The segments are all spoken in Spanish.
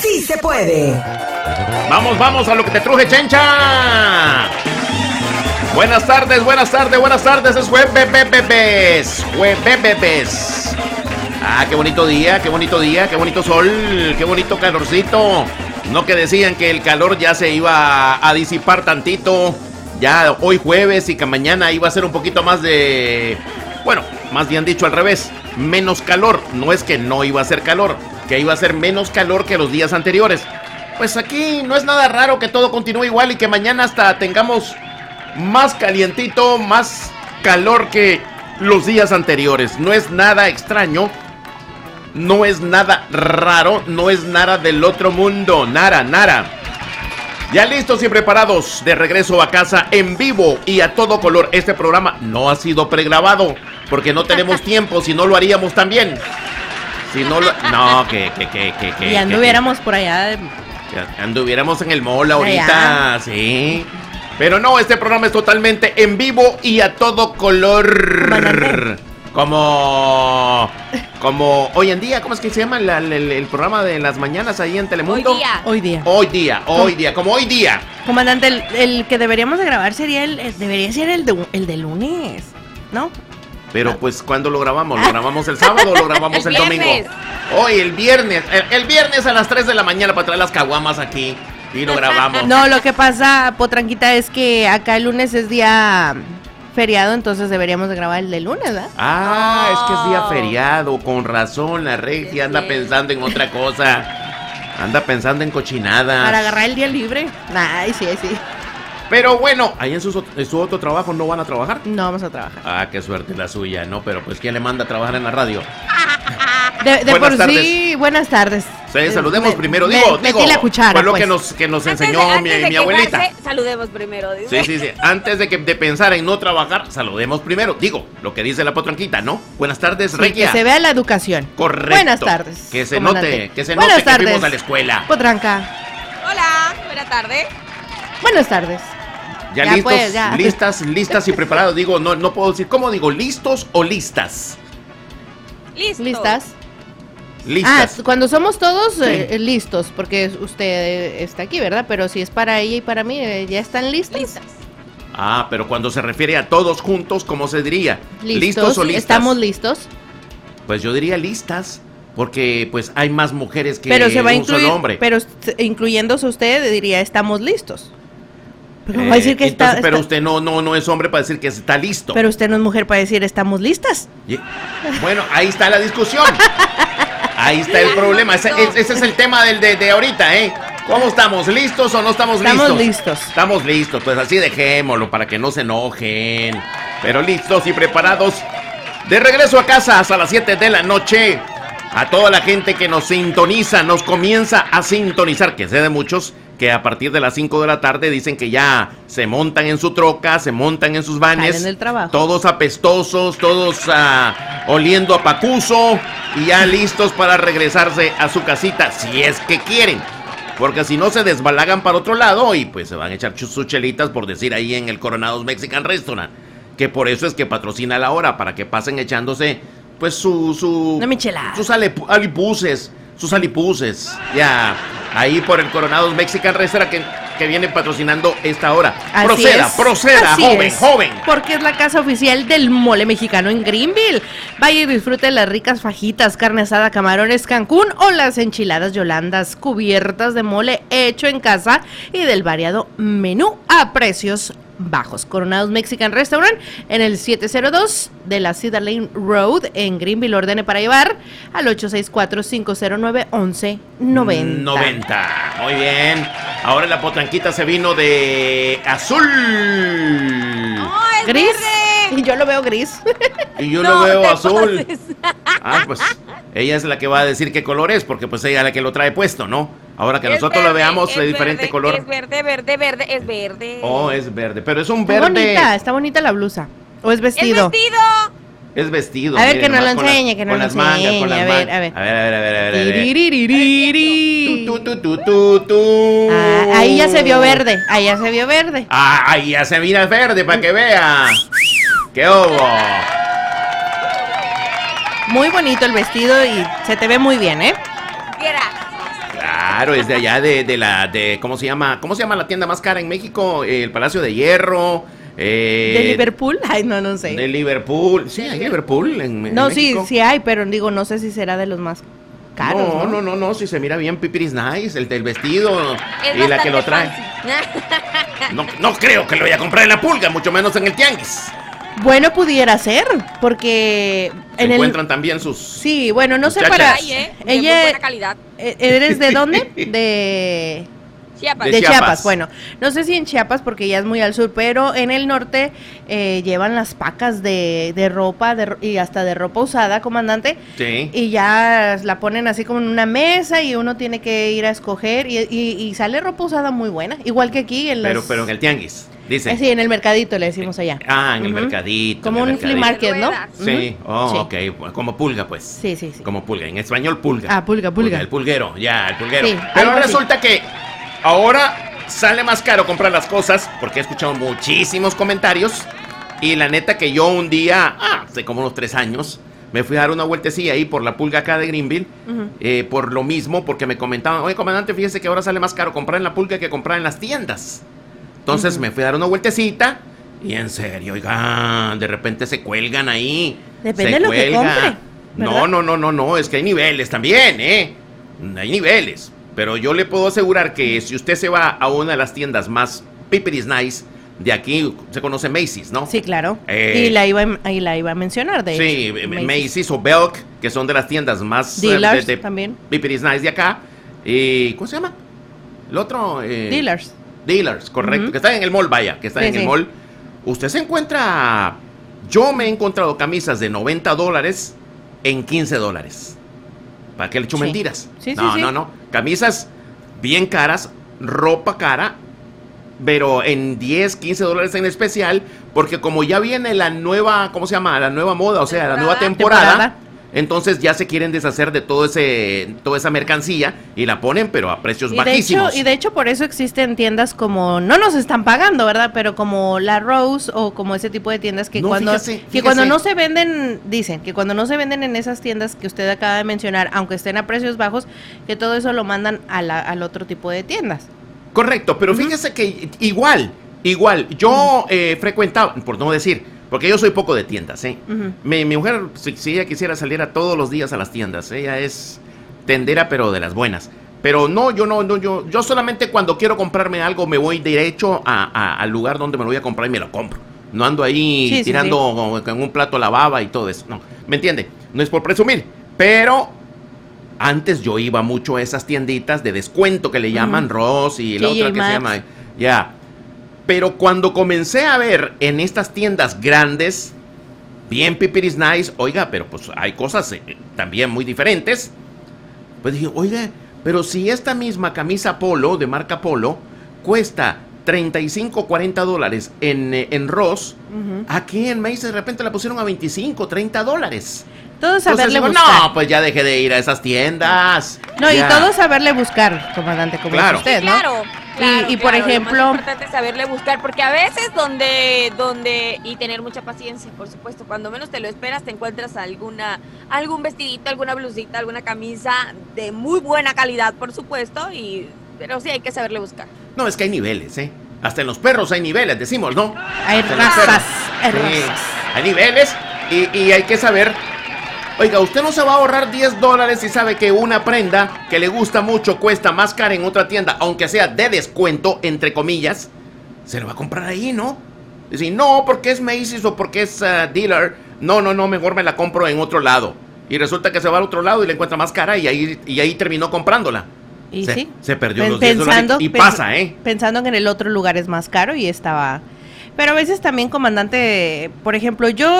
Sí se puede. Vamos, vamos a lo que te truje, chencha. Buenas tardes, buenas tardes, buenas tardes. Es jueves, jueves. Ah, qué bonito día, qué bonito día, qué bonito sol, qué bonito calorcito. No que decían que el calor ya se iba a disipar tantito. Ya hoy jueves y que mañana iba a ser un poquito más de... Bueno, más bien dicho al revés, menos calor. No es que no iba a ser calor, que iba a ser menos calor que los días anteriores. Pues aquí no es nada raro que todo continúe igual y que mañana hasta tengamos más calientito, más calor que los días anteriores. No es nada extraño, no es nada raro, no es nada del otro mundo, nada, nada. Ya listos y preparados de regreso a casa en vivo y a todo color. Este programa no ha sido pregrabado porque no tenemos tiempo, si no lo haríamos también. Si no lo... No, que, que, que, que, que. Y anduviéramos por allá. Anduviéramos en el mall ahorita, sí. Pero no, este programa es totalmente en vivo y a todo color. Como. Como hoy en día, ¿cómo es que se llama el, programa de las mañanas ahí en Telemundo? Hoy día. Hoy día. Hoy día, hoy día, como hoy día. Comandante, el, que deberíamos de grabar sería el. Debería ser el de, el de lunes, ¿no? Pero pues, ¿cuándo lo grabamos? ¿Lo grabamos el sábado o lo grabamos el, domingo? Hoy, el viernes. El, viernes a las 3 de la mañana para traer las caguamas aquí. Y lo grabamos. No, lo que pasa, Potranquita, es que acá el lunes es día feriado, entonces deberíamos de grabar el de lunes, ¿verdad? Ah, es que es día feriado, con razón, la regia anda pensando en otra cosa. Anda pensando en cochinada. Para agarrar el día libre. Ay, sí, sí. Pero bueno, ahí en su, en su, otro trabajo no van a trabajar. No vamos a trabajar. Ah, qué suerte la suya, ¿no? Pero pues ¿quién le manda a trabajar en la radio? De, por sí, buenas tardes. Sí, saludemos primero. Digo, digo, la cuchara, fue lo que pues. nos, que nos enseñó mi, mi abuelita. saludemos primero. Sí, sí, sí. Antes de, que, de pensar en no trabajar, saludemos primero. Digo, lo que dice la potranquita, ¿no? Buenas tardes, sí, Que se vea la educación. Correcto. Buenas tardes. Que se note, que se note que fuimos a la escuela. Potranca. Hola, buenas tardes. Buenas tardes. Ya, listos, pues, listas, listas y preparados. Digo, no, no puedo decir, ¿cómo digo? ¿Listos o listas? Listos. Listas. Listas. Ah, cuando somos todos eh, listos, porque usted está aquí, ¿verdad? Pero si es para ella y para mí, eh, ¿ya están listos? Listas. Ah, pero cuando se refiere a todos juntos, ¿cómo se diría? ¿Listos, o listas? ¿Estamos listos? Pues yo diría listas. Porque pues hay más mujeres que pero se va a incluir, un solo hombre. Pero incluyéndose usted, diría, estamos listos. Pero va a decir que eh, está, Pero usted no, no, no es hombre para decir que está listo. Pero usted no es mujer para decir estamos listas. Bueno, ahí está la discusión. Ahí está el problema. Ese, es el tema del de, ahorita, ¿eh? ¿Cómo estamos? ¿Listos o no estamos listos? Estamos listos. Estamos listos, pues así dejémoslo para que no se enojen. Pero listos y preparados. De regreso a casa hasta las 7 de la noche. A toda la gente que nos sintoniza, nos comienza a sintonizar, que sé de muchos que a partir de las 5 de la tarde dicen que ya se montan en su troca, se montan en sus vanes. Todos apestosos, todos ah, oliendo a pacuso y ya listos para regresarse a su casita, si es que quieren. Porque si no se desbalagan para otro lado y pues se van a echar sus chelitas por decir ahí en el Coronados Mexican Restaurant. Que por eso es que patrocina la hora, para que pasen echándose pues su... su sus alipuses sus alipuses. Ya, ahí por el Coronados Mexican Restaurant que, que viene patrocinando esta hora. proceda, proceda, joven, joven. Porque es la casa oficial del mole mexicano en Greenville. Vaya y disfrute las ricas fajitas, carne asada, camarones Cancún o las enchiladas yolandas cubiertas de mole hecho en casa y del variado menú a precios bajos. Coronados Mexican Restaurant en el 702 de la Cedar Lane Road en Greenville. Ordene para llevar al 864-509-1190. 90. Muy bien. Ahora la potranquita se vino de azul. gris. Y yo lo veo gris. Y yo lo veo azul. Ah, pues ella es la que va a decir qué color es, porque pues ella es la que lo trae puesto, ¿no? Ahora que nosotros lo veamos de diferente color. Es verde, verde, verde, es verde. Oh, es verde, pero es un verde. Está bonita, está bonita la blusa. ¿O es vestido? Es vestido. Es vestido. A ver, que nos lo enseñe, que nos lo enseñe. Mangas, a ver, a ver. A ver, a ver, a ver, a ver. Ah, ahí ya se vio verde, ahí ya se vio verde. Ah, ahí ya se mira verde, para que vea. ¡Qué hubo! Muy bonito el vestido y se te ve muy bien, ¿eh? Gracias. Claro, es de allá de, de la de ¿cómo se llama? ¿Cómo se llama la tienda más cara en México? El Palacio de Hierro. eh, ¿De Liverpool? Ay, no, no sé. De Liverpool. Sí, hay Liverpool en, en no, sí, México. sí hay, pero digo, no sé si será de los más caros. no, No, no, no, no, si se mira bien Pipiris Nice, el del vestido Es y la que lo trae. No, no creo que lo vaya a comprar en la pulga, mucho menos en el tianguis. Bueno, pudiera ser, porque Se en el... encuentran también sus Sí, bueno, no sé para... Ay, ¿eh? Ella... buena calidad. eh, ¿Eres de dónde? De... Chiapas. De De Chiapas. Chiapas. bueno, no sé si en Chiapas porque ya es muy al sur, pero en el norte eh, llevan las pacas de, de ropa de ro- y hasta de ropa usada, comandante, Sí. y ya la ponen así como en una mesa y uno tiene que ir a escoger y, y- y sale ropa usada muy buena, igual que aquí en Pero, las- pero en el tianguis, dice. Eh, sí, en el mercadito le decimos allá. Ah, en el Ujú. mercadito. Como el un flea mercadito. market, ¿no? Sí, oh, Sí. ok, como pulga, pues. Sí, sí, sí. Como pulga, en español pulga. Ah, pulga, pulga. El pulguero, ya, el pulguero. Sí, Pero resulta que ahora sale más caro comprar las cosas porque he escuchado muchísimos comentarios y la neta que yo un día, ah, hace como unos tres años, me fui a dar una vueltecilla ahí por la pulga acá de Greenville, Ujú. eh, por lo mismo, porque me comentaban, oye, comandante, fíjese que ahora sale más caro comprar en la pulga que comprar en las tiendas. Entonces me fui a dar una vueltecita y en serio, oigan, de repente se cuelgan ahí. Depende se de lo que compre, No, ¿verdad? no, no, no, no, es que hay niveles también, ¿eh? Hay niveles. Pero yo le puedo asegurar que si usted se va a una de las tiendas más pipiris nice de aquí, se conoce Macy's, ¿no? Sí, claro. Eh, y, la iba, a- y la iba a mencionar, de Sí, hecho, Macy's. o Belk, que son de las tiendas más eh, Dealers de, de también. pipiris nice de acá. Y, ¿Cómo se llama? El otro. eh, Dealers. Dealers, correcto. Que está en el mall, vaya, que está Sí, en el mall. Usted se encuentra. Yo me he encontrado camisas de 90 dólares en 15 dólares. ¿Para qué le echo Sí. mentiras? Sí, sí, no, no, no. Camisas bien caras, ropa cara, pero en 10, 15 dólares en especial, porque como ya viene la nueva, ¿cómo se llama? La nueva moda, o sea, la nueva Temporada. temporada. Entonces ya se quieren deshacer de todo ese, toda esa mercancía y la ponen, pero a precios Y de, hecho, bajísimos. y de hecho por eso existen tiendas como, no nos están pagando, ¿verdad? Pero como la Rose o como ese tipo de tiendas que No, cuando fíjese, que fíjese. cuando no se venden, dicen que cuando no se venden en esas tiendas que usted acaba de mencionar, aunque estén a precios bajos, que todo eso lo mandan a la- al otro tipo de tiendas. Correcto, pero fíjese que igual, igual, yo eh, frecuentaba, por no decir, porque yo soy poco de tiendas, ¿eh? Mi, mi mujer, si, si ella quisiera salir a todos los días a las tiendas, ella es tendera, pero de las buenas. Pero no, yo no, no, yo, yo solamente cuando quiero comprarme algo me voy derecho a- a- al lugar donde me lo voy a comprar y me lo compro. No ando ahí Sí, sí, tirando con- con un plato la baba y todo eso. No, ¿me entiende? No es por presumir, pero antes yo iba mucho a esas tienditas de descuento que le llaman. Ross y la otra que se llama. Ya. Pero cuando comencé a ver en estas tiendas grandes, bien pipiris nice, oiga, pero pues hay cosas eh, también muy diferentes. Pues dije, oiga, pero si esta misma camisa polo, de marca polo, cuesta 35, 40 dólares en, eh, en Ross, aquí en Macy's de repente la pusieron a 25, 30 dólares. Todo Entonces saberle digo, buscar. no, pues ya dejé de ir a esas tiendas. No, y Ya. todo saberle buscar, comandante, como Claro. usted, ¿no? Claro, claro, y por claro, ejemplo- Lo más importante es saberle buscar, porque a veces donde, donde, y tener mucha paciencia, por supuesto, cuando menos te lo esperas, te encuentras alguna, algún vestidito, alguna blusita, alguna camisa de muy buena calidad, por supuesto, y, pero sí hay que saberle buscar. No, es que hay niveles, ¿eh? Hasta en los perros hay niveles, decimos, ¿no? Hay razas, hay. Sí, hay niveles y, y hay que saber. Oiga, usted no se va a ahorrar 10 dólares si sabe que una prenda que le gusta mucho cuesta más cara en otra tienda, aunque sea de descuento, entre comillas, se lo va a comprar ahí, ¿no? Decir, no, porque es Macy's o porque es ah, dealer. No, no, no, mejor me la compro en otro lado. Y resulta que se va al otro lado y la encuentra más cara y ahí, y ahí terminó comprándola. Y se, sí. se perdió Pen- los 10 dólares y pens- pasa, ¿eh? Pensando que en el otro lugar es más caro y estaba... Pero a veces también, comandante, por ejemplo, yo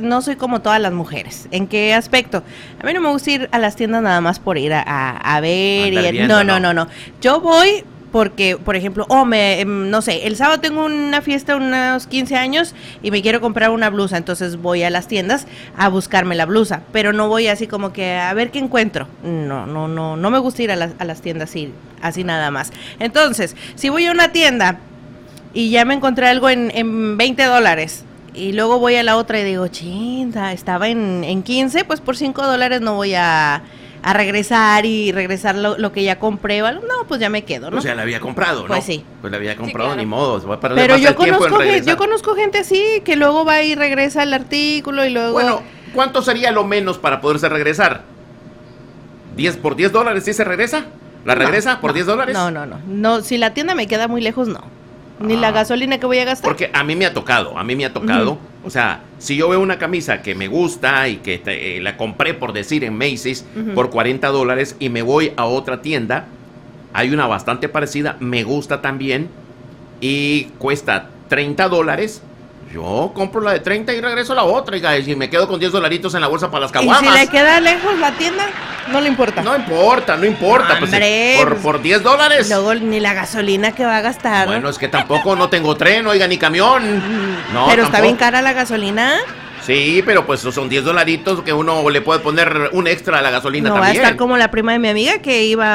no soy como todas las mujeres. ¿En qué aspecto? A mí no me gusta ir a las tiendas nada más por ir a, a- a ver. Y- viendo, no, no, ¿no? no, no. Yo voy porque, por ejemplo, oh, me, em, no sé, el sábado tengo una fiesta, unos 15 años, y me quiero comprar una blusa, entonces voy a las tiendas a buscarme la blusa, pero no voy así como que a ver qué encuentro. No, no, no, no me gusta ir a las, a las tiendas así, así nada más. Entonces, si voy a una tienda y ya me encontré algo en, en 20 dólares, y luego voy a la otra y digo, chinta, estaba en, en 15, pues por 5 dólares no voy a a regresar y regresar lo, lo que ya compré, o no, pues ya me quedo, ¿no? Pues ya la había comprado, ¿no? Pues sí. Pues la había comprado, claro. ni modo. se va a Pero yo el tiempo en conozco, yo conozco gente así, que luego va y regresa el artículo y luego... Bueno, ¿cuánto sería lo menos para poderse regresar? ¿10 por 10 dólares si se regresa? ¿La No, regresa por no, 10 dólares? No, no, no, no. Si la tienda me queda muy lejos, no. Ni la Ah. gasolina que voy a gastar. Porque a mí me ha tocado, a mí me ha tocado. O sea, si yo veo una camisa que me gusta y que te- eh, la compré, por decir, en Macy's por 40 dólares y me voy a otra tienda, hay una bastante parecida, me gusta también y cuesta 30 dólares. Yo compro la de 30 y regreso a la otra y, y me quedo con 10 dolaritos en la bolsa para las y caguamas. si le queda lejos la tienda, no le importa. No importa, no importa. pues, Hombre, por, pues, por 10 dólares. Luego ni la gasolina que va a gastar. Bueno, es que tampoco no tengo tren, oiga, ni camión. No, Pero está bien cara la gasolina. Sí, pero pues son 10 dolaritos que uno le puede poner un extra a la gasolina No va a también. estar como la prima de mi amiga que iba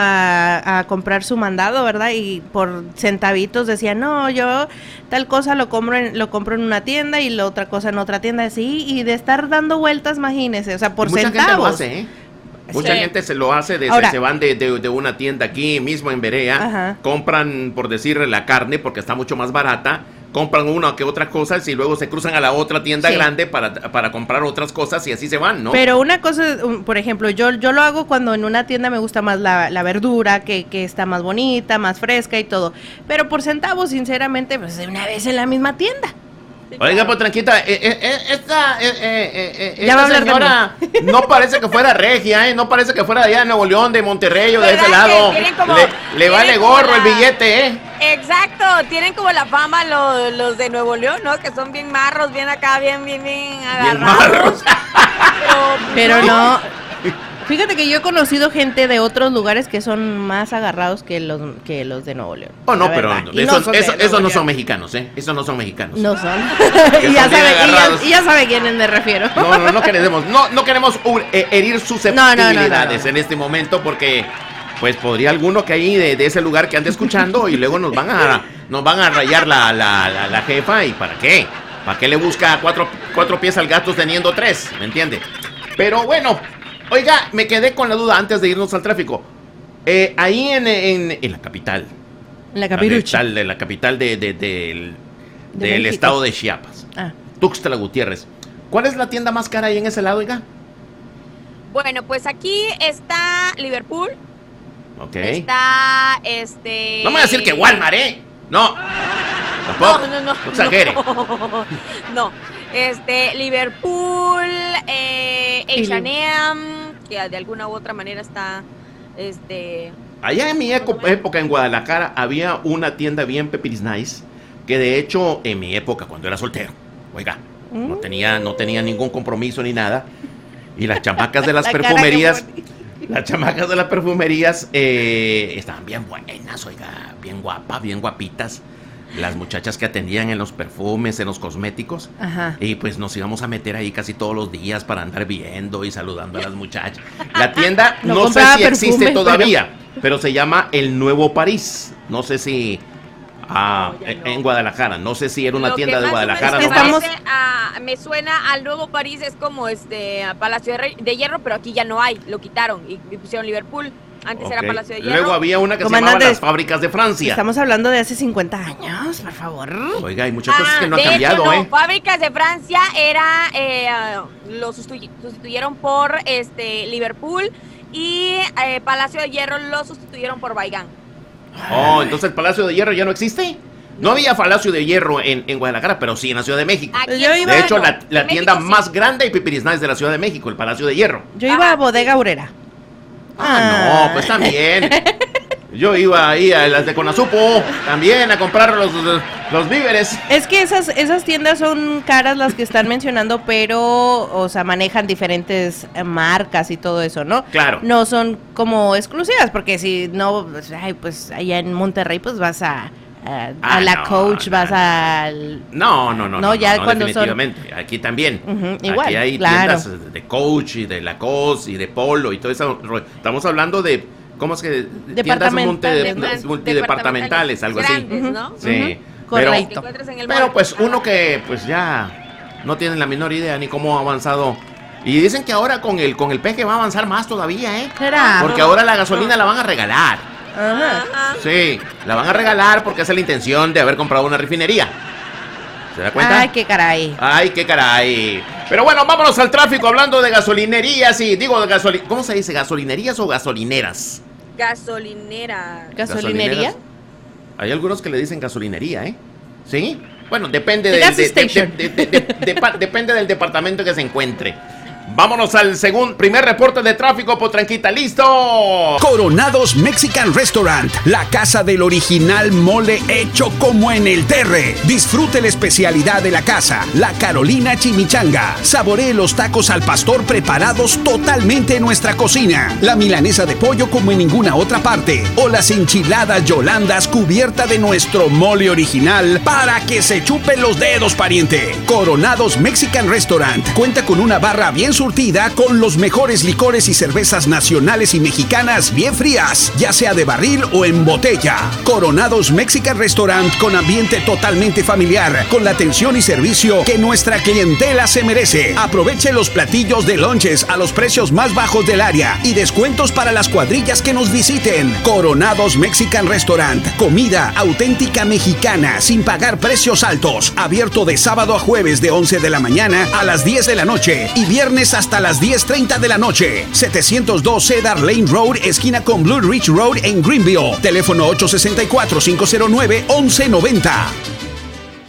a, a comprar su mandado, ¿verdad? Y por centavitos decía, no, yo tal cosa lo compro en, lo compro en una tienda y la otra cosa en otra tienda. Sí, y de estar dando vueltas, imagínese, o sea, por Mucha centavos. gente lo hace, ¿eh? Mucha Sí. gente se lo hace, de, Ahora- se van de, de- de una tienda aquí mismo en Berea, Ajá. compran, por decir, la carne porque está mucho más barata, compran una que otra cosa y luego se cruzan a la otra tienda Sí. grande para, para comprar otras cosas y así se van, ¿no? Pero una cosa, por ejemplo, yo, yo lo hago cuando en una tienda me gusta más la, la verdura, que, que está más bonita, más fresca y todo. Pero por centavos, sinceramente, pues de una vez en la misma tienda. Oiga, pues tranquita, eh, eh, eh, esta, eh, Ya va a esta hablar de señora no parece que fuera regia, ¿eh? No parece que fuera de allá de Nuevo León, de Monterrey o de ese ¿Verdad que lado. como- le vale gorro la- el billete, ¿eh? Exacto, tienen como la fama los, los de Nuevo León, ¿no? Que son bien marros, bien acá, bien, bien, bien Bien agarrados. marros. Pero, Pero no. Fíjate que yo he conocido gente de otros lugares que son más agarrados que los que los de Nuevo León. Oh, no, pero esos, no son mexicanos, ¿eh? Esos no son mexicanos. No son. Y, ya son sabe, y, ya, agarrados. y ya sabe a quiénes me refiero. No, no, no queremos, no, no queremos eh, herir susceptibilidades en este momento porque pues podría alguno que ahí de, de ese lugar que ande escuchando y luego nos van a nos van a rayar la, la, la- la jefa y para qué, para qué le busca cuatro, cuatro pies al gato teniendo tres, ¿me entiende? Pero bueno, oiga, me quedé con la duda antes de irnos al tráfico. Eh, ahí en, en, en la capital, La la capirucha. capital, de la capital de, de- del, De del México. estado de Chiapas, Ah, Tuxtla Gutiérrez. ¿Cuál es la tienda más cara ahí en ese lado, oiga? bueno, pues aquí está Liverpool, Ok. está este. No me voy a decir que Walmart, ¿eh? No. Tampoco. No, no, no. No exagere. No, no. Este, Liverpool, eh, H&M, que de alguna u otra manera está, este, Allá en mi época en Guadalajara había una tienda bien pepiris nice que de hecho en mi época cuando era soltero, oiga, no tenía no tenía ningún compromiso ni nada y las chamacas de las La perfumerías, las chamacas de las perfumerías eh, estaban bien buenas, oiga, bien guapas, bien guapitas. Las muchachas que atendían en los perfumes, en los cosméticos. Ajá. Y pues nos íbamos a meter ahí casi todos los días para andar viendo y saludando a las muchachas. La tienda No no, sé si existe todavía, pero... se llama El Nuevo París. No sé si ah, No, en- no. en Guadalajara. No sé si era una Lo tienda que de Guadalajara. me a- me suena al nuevo París, es como este a Palacio de, Hierro, pero aquí ya no hay, lo quitaron y, y pusieron Liverpool. Antes era. Palacio de Hierro. Luego había una que se llamaba Las Fábricas de Francia. Estamos hablando de hace 50 años, por favor. Oiga, hay muchas cosas Ah, que no han cambiado, hecho, no, ¿eh? Fábricas de Francia era eh, lo sustitu- sustituyeron por este Liverpool y eh, Palacio de Hierro lo sustituyeron por Baigán. Oh, entonces el Palacio de Hierro ya no existe. No había Palacio de Hierro en, en Guadalajara, pero sí en la Ciudad de México. Aquí De hecho, bueno, la, la en tienda México sí. más grande y pipiris nice de la Ciudad de México, el Palacio de Hierro. Yo iba a. Bodega Aurera. Ah, no, pues también. Yo iba ahí a las de Conazupo también a comprar los, los víveres. Es que esas, esas tiendas son caras las que están mencionando, pero, o sea, manejan diferentes marcas y todo eso, ¿no? Claro. No son como exclusivas, porque si no, pues, ay, pues allá en Monterrey, pues vas a, a, a Ah, la no, Coach, no, vas no. al... No, no, no. No, ya cuando son- definitivamente. Aquí también. Ujú, igual, Aquí hay claro. tiendas de Coach y de Lacoste y de Polo y todo eso. Estamos hablando de. ¿Cómo es que? Tiendas multi- Departamentales. multidepartamentales, algo así. Grandes, ¿no? Sí. Ujú, Pero, correcto. Encuentras en el pero pues uno que pues ya no tiene la menor idea ni cómo ha avanzado Y dicen que ahora con el, con el peje va a avanzar más todavía, ¿eh? ¿Será? Porque ahora la gasolina la van a regalar. Ajá. Ajá. Sí, la van a regalar porque esa es la intención de haber comprado una refinería. ¿Se da cuenta? Ay, qué caray. Ay, qué caray. Pero bueno, vámonos al tráfico hablando de gasolinerías y digo de gasoli ¿Cómo se dice? ¿Gasolinerías o gasolineras? Gasolinera. ¿Gasolinería? Hay algunos que le dicen gasolinería, ¿eh? ¿Sí? Bueno, depende del, de- de- de- depende del departamento que se encuentre. Vámonos al segundo, primer reporte de tráfico, Potranquita, listo. Coronados Mexican Restaurant, la casa del original mole hecho como en el terre. Disfrute la especialidad de la casa, la Carolina Chimichanga. Saboree los tacos al pastor preparados totalmente en nuestra cocina. La milanesa de pollo como en ninguna otra parte. O las enchiladas yolandas cubierta de nuestro mole original para que se chupen los dedos, pariente. Coronados Mexican Restaurant cuenta con una barra bien surtida con los mejores licores y cervezas nacionales y mexicanas bien frías, ya sea de barril o en botella. Coronados Mexican Restaurant con ambiente totalmente familiar, con la atención y servicio que nuestra clientela se merece. Aproveche los platillos de lonches a los precios más bajos del área y descuentos para las cuadrillas que nos visiten. Coronados Mexican Restaurant, comida auténtica mexicana sin pagar precios altos. Abierto de sábado a jueves de 11 de la mañana a las 10 de la noche y viernes hasta las 10.30 de la noche. 702 Cedar Lane Road, esquina con Blue Ridge Road en Greenville. Teléfono 864-509-1190.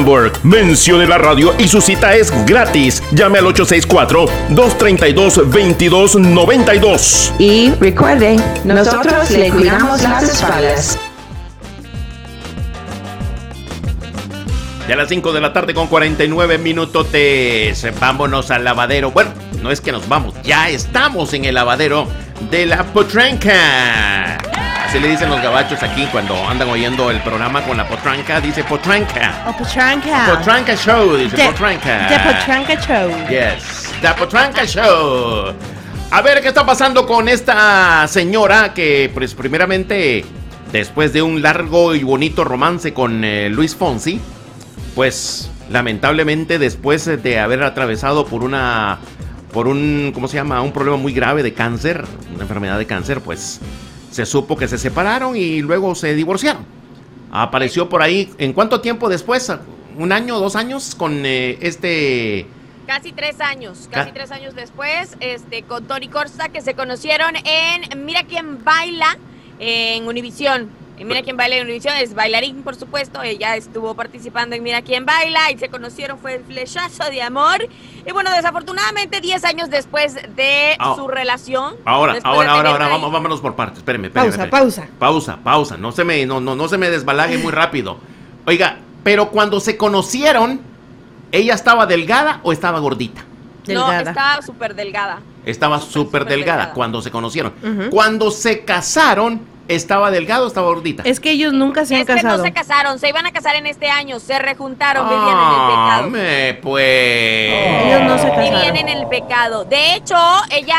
Spartanburg. Mencione la radio y su cita es gratis. Llame al 864-232-2292. Y recuerde, nosotros le cuidamos las espaldas. Ya a las 5 de la tarde con 49 minutotes. Vámonos al lavadero. Bueno, no es que nos vamos, ya estamos en el lavadero de la potranca. Así le dicen los gabachos aquí cuando andan oyendo el programa con la potranca. Dice potranca. O Potranca. Potranca Show, dice The- potranca. The Potranca Show. Yes, The Potranca Show. A ver qué está pasando con esta señora que, pues, primeramente, después de un largo y bonito romance con eh, Luis Fonsi, pues, lamentablemente, después de haber atravesado por una, por un, ¿cómo se llama? Un problema muy grave de cáncer, una enfermedad de cáncer, pues, se supo que se separaron y luego se divorciaron. Apareció por ahí, ¿en cuánto tiempo después? ¿Un año, dos años? Con eh, este... Casi tres años, casi Ca- tres años después, este, con Tony Corsa, que se conocieron en Mira quién baila en Univisión. En Mira quién baila en Univisión es bailarín, por supuesto. Ella estuvo participando en Mira quién baila y se conocieron, fue el flechazo de amor. Y bueno, desafortunadamente, 10 años después de Ah. su relación. Ahora, ahora, ahora, ahora, vamos, vámonos por partes. Espéreme, espéreme, Pausa, espéreme. pausa. Pausa, pausa. No se me, no, no, no se me desbalague muy rápido. Oiga, pero cuando se conocieron, ¿ella estaba delgada o estaba gordita? No, estaba súper delgada. Estaba Súper, delgada, delgada. cuando se conocieron. Cuando se casaron, ¿estaba delgada o estaba gordita? Es que ellos nunca se han es que no se casaron, se iban a casar en este año, se rejuntaron, vivían en el Ah, pecado. me pues. Ellos no se Vivían casaron. en el pecado. De hecho, ella,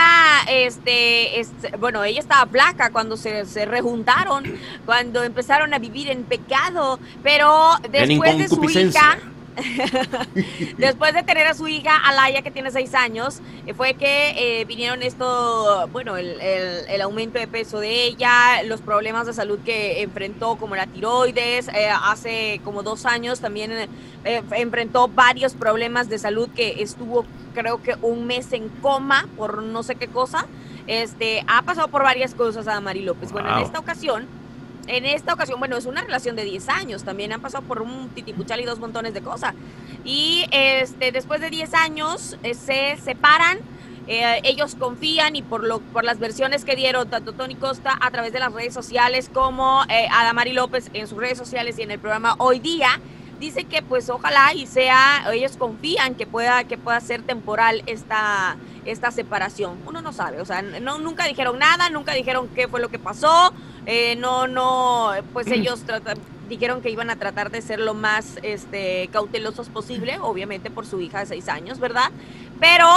este, es- bueno, ella estaba flaca cuando se, se rejuntaron, cuando empezaron a vivir en pecado, pero después de su hija, después de tener a su hija Alaya, que tiene seis años, eh, fue que eh, vinieron esto, bueno, el, el- el aumento de peso de ella, los problemas de salud que enfrentó, como la tiroides, eh, hace como dos años también eh, enfrentó varios problemas de salud que estuvo creo que un mes en coma por no sé qué cosa. Este, ha pasado por varias cosas a Mari López. Bueno, en esta ocasión, en esta ocasión, bueno, es una relación de 10 años, también han pasado por un titipuchal y dos montones de cosas. Y este, después de 10 años eh, se separan. Eh, ellos confían y por, lo, por las versiones que dieron tanto Tony Costa a través de las redes sociales como eh, Adamari López en sus redes sociales y en el programa Hoy Día, dice que pues ojalá y sea, ellos confían que pueda, que pueda ser temporal esta, esta separación. Uno no sabe, o sea, no, nunca dijeron nada, nunca dijeron qué fue lo que pasó, eh, no, no, pues ellos trata- dijeron que iban a tratar de ser lo más este, cautelosos posible, obviamente por su hija de seis años, ¿verdad? Pero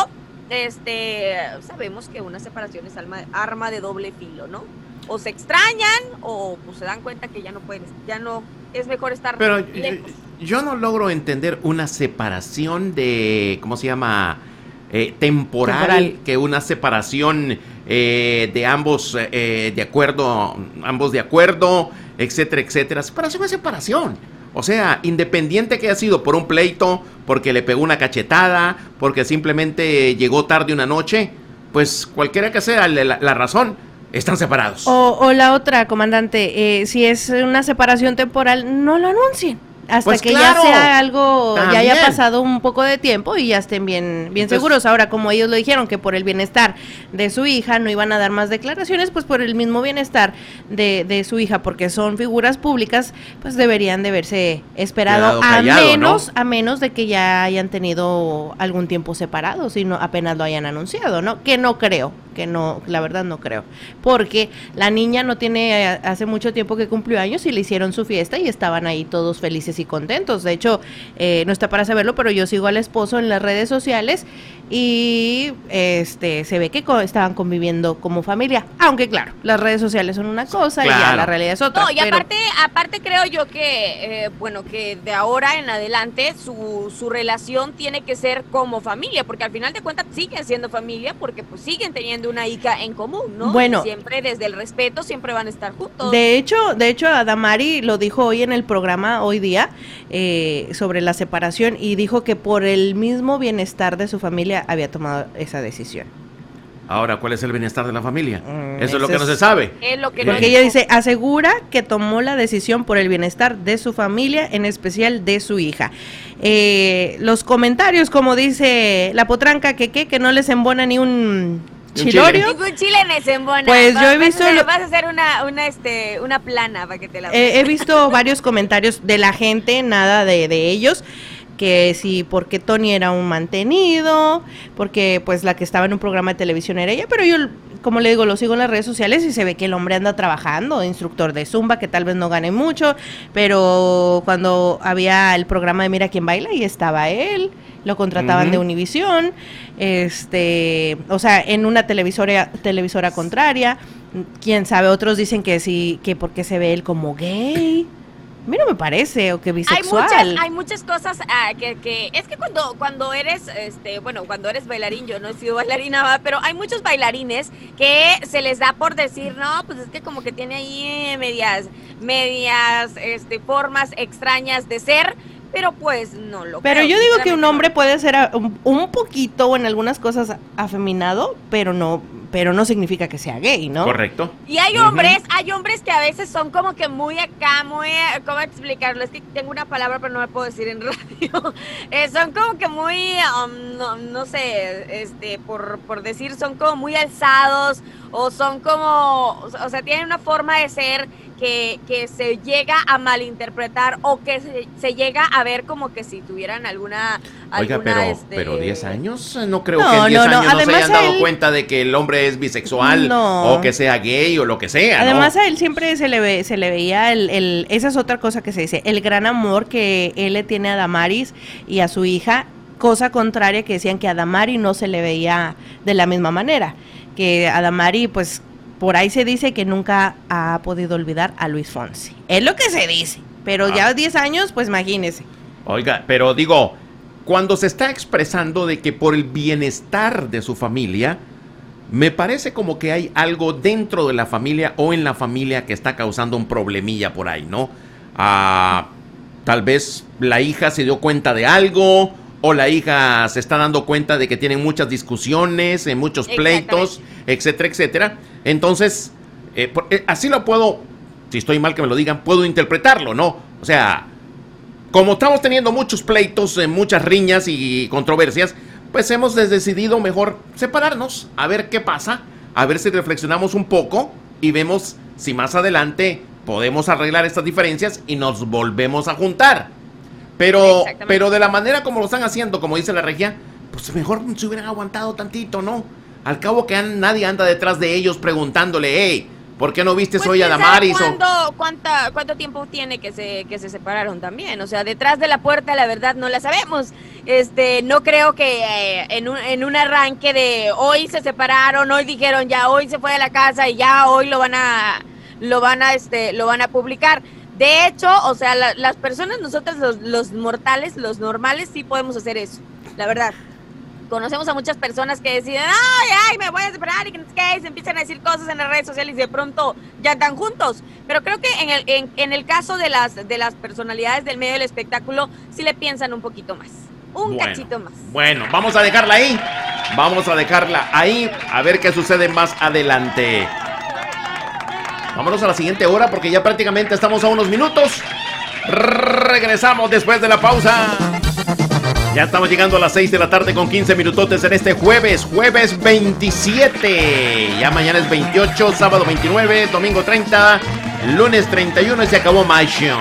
este, sabemos que una separación es alma- arma de doble filo, ¿no? O se extrañan o pues, se dan cuenta que ya no pueden, ya no, es mejor estar Pero lejos. yo no logro entender una separación de, ¿cómo se llama? Eh, temporal, Temporal. que una separación eh, de ambos eh, de acuerdo, ambos de acuerdo, etcétera, etcétera. Separación es separación. O sea, independiente que haya sido por un pleito, porque le pegó una cachetada, porque simplemente llegó tarde una noche, pues cualquiera que sea la, la- la razón, están separados. O, o la otra, comandante, eh, si es una separación temporal, no lo anuncien. Hasta Pues que claro, ya sea algo, ya haya pasado un poco de tiempo y ya estén bien, bien Entonces- seguros. Ahora, como ellos lo dijeron, que por el bienestar de su hija no iban a dar más declaraciones, pues por el mismo bienestar de, de su hija, porque son figuras públicas, pues deberían de verse esperado a menos, ¿no? a menos de que ya hayan tenido algún tiempo separados y no apenas lo hayan anunciado, ¿no? Que no creo, que no, la verdad no creo, porque la niña no tiene eh, hace mucho tiempo que cumplió años y le hicieron su fiesta y estaban ahí todos felices y contentos. De hecho, eh, no está para saberlo, pero yo sigo al esposo en las redes sociales y este se ve que co- estaban conviviendo como familia, aunque claro, las redes sociales son una cosa y ya la realidad es otra. No, y pero- aparte, aparte creo yo que, eh, bueno, que de ahora en adelante su, su relación tiene que ser como familia, porque al final de cuentas siguen siendo familia, porque pues siguen teniendo una hija en común, ¿no? Bueno. Y siempre desde el respeto, siempre van a estar juntos. De hecho, de hecho, Adamari lo dijo hoy en el programa hoy día eh, sobre la separación y dijo que por el mismo bienestar de su familia había tomado esa decisión. Ahora, ¿cuál es el bienestar de la familia? Mm, Eso es lo que no se sabe. es lo que no Porque ella dice, asegura que tomó la decisión por el bienestar de su familia, en especial de su hija. Eh, los comentarios, como dice la potranca, que, que, que no les embona ni un. Chilorio. Ningún chile en embona. Pues Vas- yo he vas a visto hacer- Vas a hacer una, una, este, una plana para que te la... Eh, he visto varios comentarios de la gente, nada de, de ellos, que sí, porque Tony era un mantenido, porque pues la que estaba en un programa de televisión era ella, pero yo, como le digo, lo sigo en las redes sociales y se ve que el hombre anda trabajando, instructor de Zumba, que tal vez no gane mucho, pero cuando había el programa de Mira quién baila, y estaba él, lo contrataban de Univisión, este, o sea, en una televisora, televisora contraria, quién sabe, otros dicen que sí, que porque se ve él como gay. A mí no me parece, o que hay bisexual. muchas, hay muchas cosas ah, que, que es que cuando cuando eres este bueno cuando eres bailarín yo no he sido bailarina ¿va? pero hay muchos bailarines que se les da por decir no pues es que como que tiene ahí eh, medias medias este formas extrañas de ser pero pues no lo Pero creo, yo digo que un hombre puede ser a- un, un poquito o en algunas cosas afeminado, pero no, pero no significa que sea gay, ¿no? Correcto. Y hay hombres, hay hombres que a veces son como que muy acá, muy, ¿cómo explicarlo? Es que tengo una palabra pero no me puedo decir en radio. Eh, son como que muy, um, no, no sé, este, por, por decir, son como muy alzados o son como, o sea, tienen una forma de ser que, que se llega a malinterpretar o que se, se llega a ver como que si tuvieran alguna... Oiga, alguna, pero, este, pero 10 años, eh, no creo No, que en 10 no, no, años no, se hayan dado él- cuenta de que el hombre es bisexual No. o que sea gay o lo que sea. ¿no? Además a él siempre se le ve, se le veía el, el- esa es otra cosa que se dice, el gran amor que él le tiene a Damaris y a su hija, cosa contraria que decían que a Damari no se le veía de la misma manera, que a Damari pues por ahí se dice que nunca ha podido olvidar a Luis Fonsi. Es lo que se dice, pero Ah. ya 10 años, pues imagínese. Oiga, pero digo, cuando se está expresando de que por el bienestar de su familia, me parece como que hay algo dentro de la familia o en la familia que está causando un problemilla por ahí, ¿no? Ah, tal vez la hija se dio cuenta de algo o la hija se está dando cuenta de que tienen muchas discusiones, en muchos pleitos, etcétera, etcétera. Entonces, eh, eh, así lo puedo, si estoy mal que me lo digan, puedo interpretarlo, ¿no? O sea, como estamos teniendo muchos pleitos, eh, muchas riñas y controversias, pues hemos decidido mejor separarnos, a ver qué pasa, a ver si reflexionamos un poco y vemos si más adelante podemos arreglar estas diferencias y nos volvemos a juntar. Pero, pero de la manera como lo están haciendo, como dice la regia, pues mejor se hubieran aguantado tantito, ¿no? Al cabo que nadie anda detrás de ellos preguntándole, hey, ¿por qué no viste pues hoy a Damaris? ¿cuánto, cuánta, ¿Cuánto tiempo tiene que se, que se separaron también? O sea, detrás de la puerta la verdad no la sabemos. Este, no creo que eh, en, un, en un arranque de hoy se separaron, hoy dijeron ya, hoy se fue de la casa y ya hoy lo van a, lo van a, este, lo van a publicar. De hecho, o sea, las personas, nosotros los, mortales, los normales, sí podemos hacer eso, la verdad. Conocemos a muchas personas que deciden, ay, ay, me voy a separar y que se empiezan a decir cosas en las redes sociales y de pronto ya están juntos. Pero creo que en el, en, el caso de las, de las personalidades del medio del espectáculo, sí le piensan un poquito más. Un cachito más. Bueno, vamos a dejarla ahí. Vamos a dejarla ahí a ver qué sucede más adelante. Vámonos a la siguiente hora porque ya prácticamente estamos a unos minutos. Regresamos después de la pausa. Ya estamos llegando a las 6 de la tarde con 15 minutotes en este jueves, jueves 27. Ya mañana es 28, sábado 29, domingo 30, lunes 31 y se acabó mayo.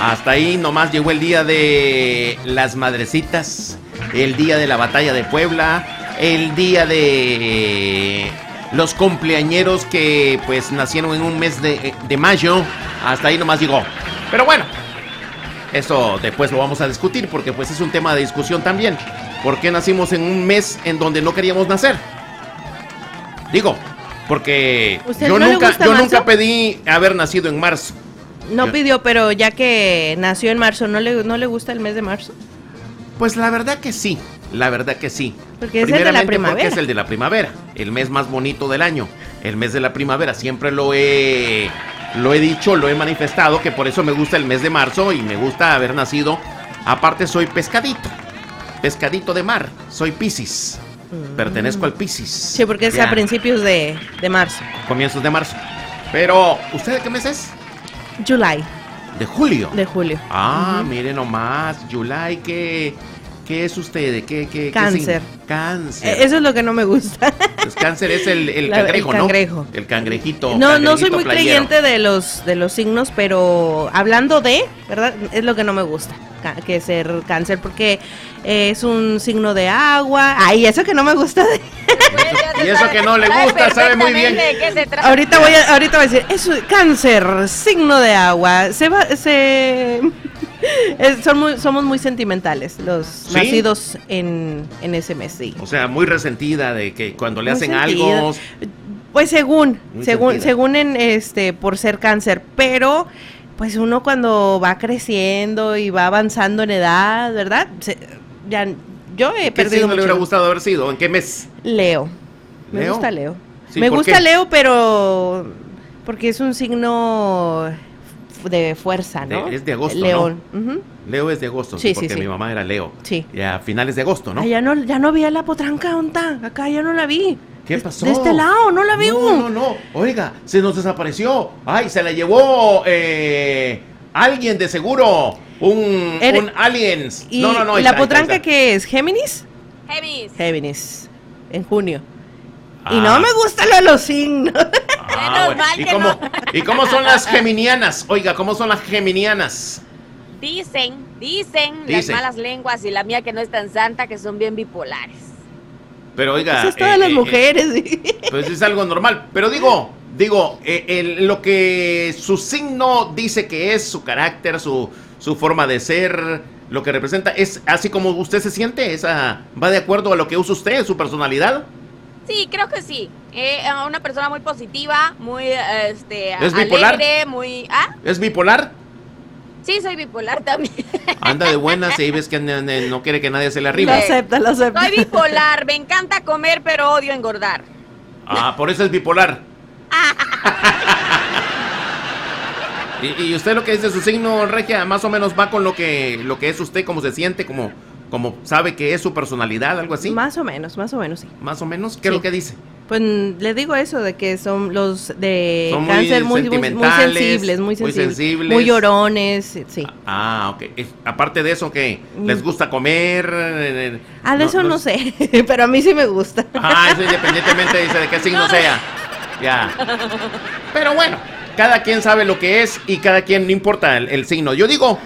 Hasta ahí nomás llegó el día de las madrecitas, el día de la batalla de Puebla, el día de los cumpleañeros que pues nacieron en un mes de, mayo. Hasta ahí nomás llegó. Pero bueno, eso después lo vamos a discutir porque pues es un tema de discusión también. ¿Por qué nacimos en un mes en donde no queríamos nacer? Digo, porque yo, nunca, yo nunca pedí haber nacido en marzo. No pidió, pero ya que nació en marzo, ¿no le, ¿no le gusta el mes de marzo? Pues la verdad que sí. La verdad que sí. Porque es el de la primavera. Porque es el de la primavera, el mes más bonito del año, el mes de la primavera. Siempre lo he, lo he dicho, lo he manifestado, que por eso me gusta el mes de marzo y me gusta haber nacido. Aparte soy pescadito, pescadito de mar, soy Piscis. Mm. Pertenezco al Piscis. Sí, porque es a principios de, de marzo. Comienzos de marzo. Pero, ¿usted de qué mes es? July. ¿De julio? De julio. Ah, mire nomás, July, que ¿Qué es usted? ¿Qué, qué, cáncer. cáncer. Eh, eso es lo que no me gusta. Pues cáncer es el, el cangrejo, el cangrejo. El cangrejito. No, no soy muy creyente de los, de los signos, pero hablando de, ¿verdad? Es lo que no me gusta, que ser cáncer, porque es un signo de agua. Ay, eso que no me gusta de... y eso que no le gusta, sabe muy bien. Ahorita voy a, ahorita voy a decir, es cáncer, signo de agua. Se va, se somos muy sentimentales los nacidos en, ese mes, sí. O sea, muy resentida de que cuando le hacen algo... Pues según, según, según en este, por ser cáncer, pero pues uno cuando va creciendo y va avanzando en edad, ¿verdad? ya, yo he ¿Qué perdido. ¿Qué le hubiera gustado haber sido? ¿En qué mes? Leo. Me gusta Leo. Me gusta Leo, pero porque es un signo de fuerza, ¿no? es de agosto. León. Leo es de agosto, sí, porque mi mamá era Leo. Sí. Ya a finales de agosto, ¿no? ya no, ya no vi a la potranca, ¿onda? Acá ya no la vi. ¿Qué pasó? De este lado, no la vi. No, no, no. Oiga, se nos desapareció. Ay, se la llevó eh, alguien de seguro. Un, un aliens. no, no, no. ¿Y la potranca qué es? ¿Géminis? Géminis. Géminis. En junio. Y no ah. me gustan los, los signos. Ah, ¿Y, cómo, ¿Y cómo son las geminianas? Oiga, ¿cómo son las geminianas? Dicen, dicen, las malas lenguas y la mía que no es tan santa que son bien bipolares. Pero oiga... Eso es todas las eh, eh, mujeres. pues es algo normal. Pero digo, digo, eh, lo que su signo dice que es, su carácter, su, su forma de ser, lo que representa, es así como usted se siente, esa va de acuerdo a lo que usa usted, su personalidad. Sí, creo que sí. Eh, una persona muy positiva, muy este, ¿Es alegre, muy... ¿Ah? ¿Es bipolar? Sí, soy bipolar también. Anda de buenas y ves que no quiere que nadie se le arriba. Lo acepta, lo acepta. Soy bipolar, me encanta comer, pero odio engordar. Ah, por eso es bipolar. ¿Y, usted lo que dice su signo, Regia, más o menos va con lo que, lo que es usted, cómo se siente, como, como sabe que es su personalidad, algo así. Más o menos, más o menos, sí. Más o menos. ¿Qué es lo que dice? Pues mm, le digo eso de que son los de Son muy cáncer muy, muy, muy sensibles, muy muy sensibles, sensibles. muy llorones, sí. Ah, ok. Es- aparte de eso, que les gusta comer. eh, Ah, de eso no, sé, pero a mí sí me gusta. Ah, eso independientemente dice de qué signo sea. Ya. Pero bueno, cada quien sabe lo que es y cada quien no importa el, el signo. Yo digo,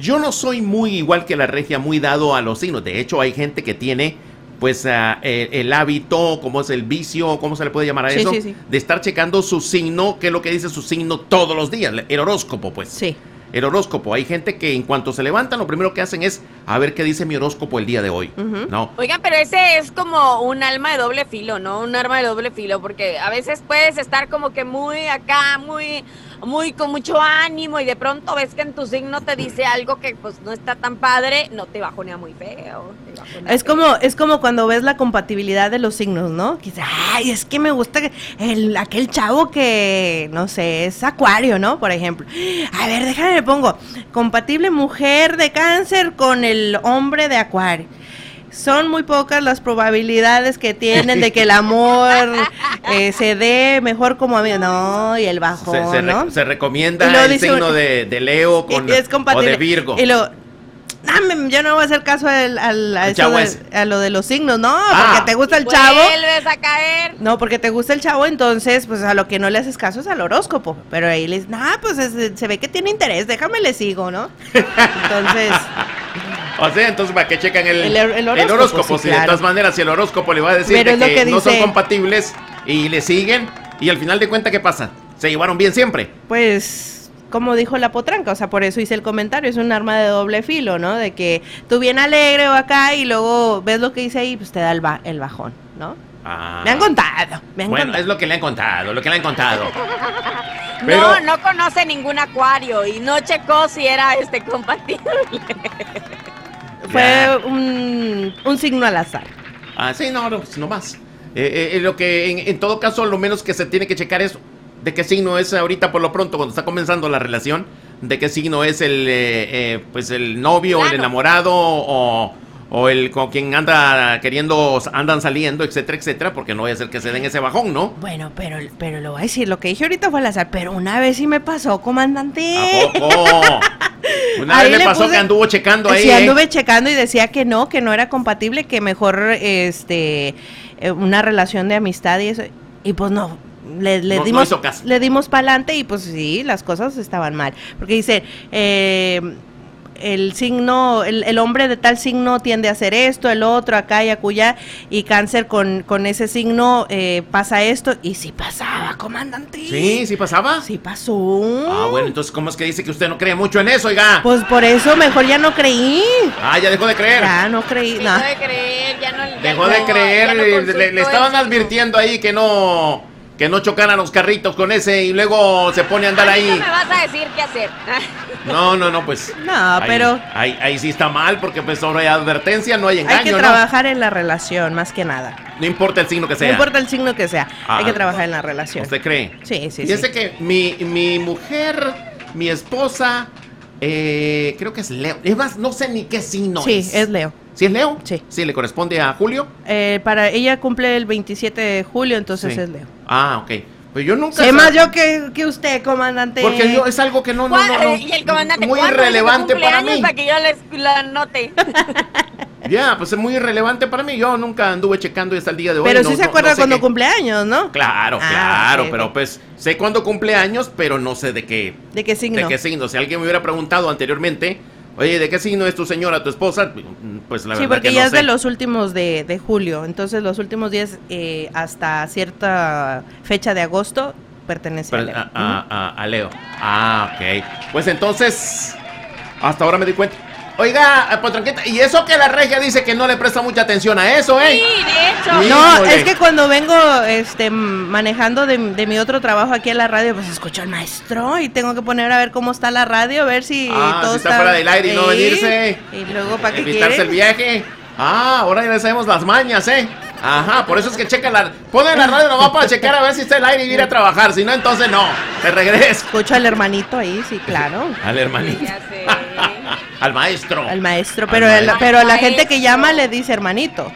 yo no soy muy igual que la regia, muy dado a los signos. De hecho, hay gente que tiene pues ah, el, el hábito, como es el vicio, ¿cómo se le puede llamar a Sí, eso? sí, sí. De estar checando su signo, qué es lo que dice su signo todos los días, el horóscopo, pues. Sí. El horóscopo. Hay gente que en cuanto se levantan, lo primero que hacen es a ver qué dice mi horóscopo el día de hoy. ¿No? Oigan, pero ese es como un alma de doble filo, ¿no? Un arma de doble filo, porque a veces puedes estar como que muy acá, muy, muy con mucho ánimo y de pronto ves que en tu signo te dice algo que pues no está tan padre, no te bajonea muy feo. Es como, es como cuando ves la compatibilidad de los signos, ¿no? Que dices, ay, es que me gusta el, aquel chavo que, no sé, es acuario, ¿no? Por ejemplo. A ver, déjame le pongo. Compatible mujer de cáncer con el hombre de acuario. Son muy pocas las probabilidades que tienen de que el amor eh, se dé mejor como amigo. No, y el Se, bajón, se re- ¿no? se recomienda el signo un- de, de Leo con, es o compatible. de Virgo. Y luego, "Dame, yo no voy a hacer caso al, al- a, eso de- a lo de los signos, no, Ah. porque te gusta el chavo. Vuelves a caer. No, porque te gusta el chavo, entonces, pues a lo que no le haces caso es al horóscopo. Pero ahí le dices, nah, pues es- se ve que tiene interés, déjame le sigo, ¿no? Entonces, O sea, entonces para que checan el, El- el horóscopo, sí, sí, de claro. todas maneras, si el horóscopo le va a decir de que, no son compatibles y le siguen, y al final de cuentas, ¿qué pasa? Se llevaron bien siempre. pues, como dijo la potranca, o sea, por eso hice el comentario, es un arma de doble filo, ¿no? De que tú bien alegre o acá y luego ves lo que dice ahí, pues te da el, ba- el bajón, ¿no? Ah. Me han contado, me han Bueno, contado. es lo que le han contado, lo que le han contado. Pero- No, no conoce ningún acuario y no checó si era este compatible. Fue un, un signo al azar. Ah, sí, no, no, pues, no más. Eh, eh, lo que en, en todo caso, lo menos que se tiene que checar es de qué signo es ahorita por lo pronto cuando está comenzando la relación, de qué signo es el, eh, eh, pues el novio, el enamorado o, o el con quien anda queriendo, andan saliendo, etcétera, etcétera, porque no vaya a ser que se den ese bajón, ¿no? Bueno, pero, pero lo voy a decir, lo que dije ahorita fue al azar, pero una vez sí me pasó, comandante. ¿A poco? Una Ahí vez le pasó puse- que anduvo checando ahí. Sí, ¿eh? anduve checando y decía que no, que no era compatible, que mejor este eh, una relación de amistad y eso. Y pues no, le, le No- no dimos le dimos para adelante y pues sí, las cosas estaban mal. Porque dice, eh, el signo, el, el hombre de tal signo tiende a hacer esto, el otro acá y acullá, y cáncer con, con ese signo eh, pasa esto, y sí pasaba, comandante. Sí, sí pasaba. Sí pasó. Ah, bueno, entonces, ¿cómo es que dice que usted no cree mucho en eso, oiga? Pues por eso mejor ya no creí. Ah, ya dejó de creer. Ya no creí. Dejó no. de creer, ya no. ya Dejó no- de creer, no le- le, estaban advirtiendo ahí que no que no chocaran los carritos con ese y luego se pone a andar ahí. no me vas a decir qué hacer. No, no, no, pues. No, ahí- pero Ahí, ahí sí está mal porque pues no hay advertencia, no hay hay engaño, que ¿no? trabajar en la relación, más que nada. No importa el signo que sea. No importa el signo que sea, Ah, hay que trabajar en la relación. ¿Usted cree? Sí, sí, Fíjese sí. que mi, mi mujer, mi esposa, eh, creo que es Leo. Es más, no sé ni qué signo Sí, es. es Leo. ¿Sí es Leo? Sí. Sí, le corresponde a Julio. Eh, para ella cumple el 27 de julio, entonces Sí. es Leo. Ah, ok. Pues yo nunca. Sé más yo que, que usted, comandante. Porque yo, es algo que no, no, no, no, Y el comandante, muy ¿cuándo es tu irrelevante para cumpleaños mí. Para que yo les la anote. Ya, pues es muy irrelevante para mí. Yo nunca anduve checando y hasta el día de hoy. Pero no- sí se no- acuerda no sé cuando qué. cumple años, ¿no? Claro, Ah, claro, pero pues sé cuándo cumple años, pero no sé de qué, ¿De qué signo? de qué signo. Si alguien me hubiera preguntado anteriormente, oye, ¿de qué signo es tu señora, tu esposa? Pues la sí, verdad porque que ya no es sé. de los últimos de, de julio. Entonces, los últimos días eh, hasta cierta fecha de agosto pertenece a Leo. a, a- a- a Leo. Ah, ok. Pues entonces, hasta ahora me di cuenta. Oiga, eh, Potranqueta, y eso que la regia dice que no le presta mucha atención a eso, Sí, ¿eh? de hecho. Sí. No, Híjole. es que cuando vengo este manejando de, de mi otro trabajo aquí en la radio, pues escucho al maestro y tengo que poner a ver cómo está la radio, a ver si Ah, todo si está fuera del aire y no Sí. venirse. Y luego para qué Evitarse el viaje. Ah, ahora ya sabemos las mañas, ¿eh? Ajá, por eso es que checa la... Ponen la radio nomás para checar a ver si está el aire y ir a trabajar. Si no, entonces no. Te regreso. Escucho al hermanito ahí, sí, claro. Al hermanito. Ya sé. Al maestro. Al maestro, Al pero, el- maestro. pero la gente que llama le dice hermanito.